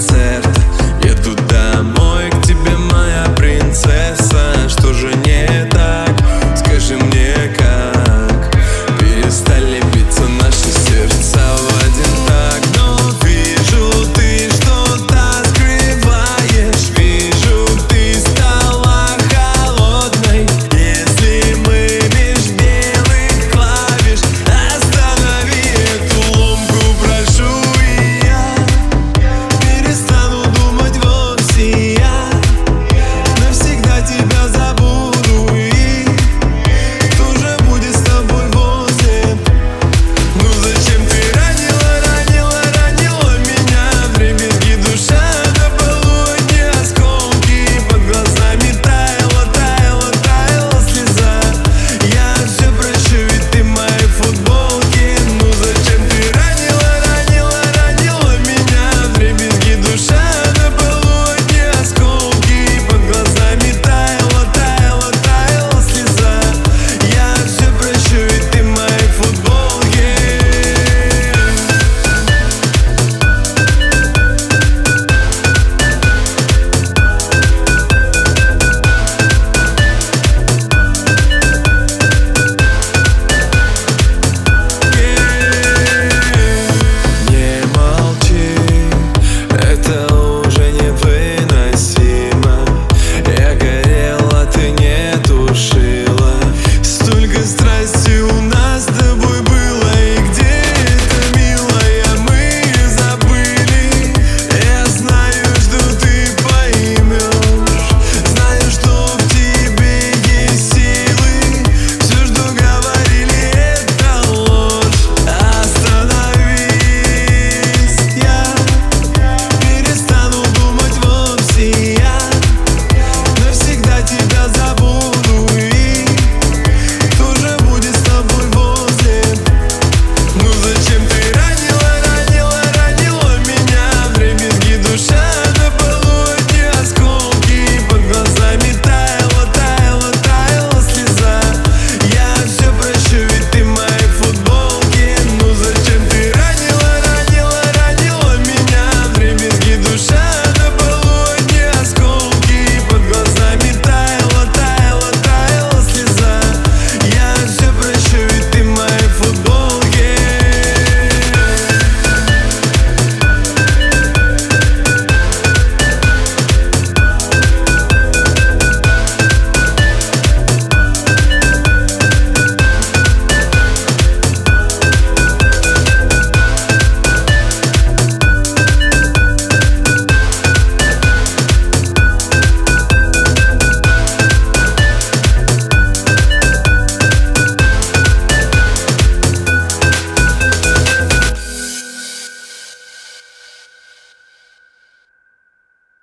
said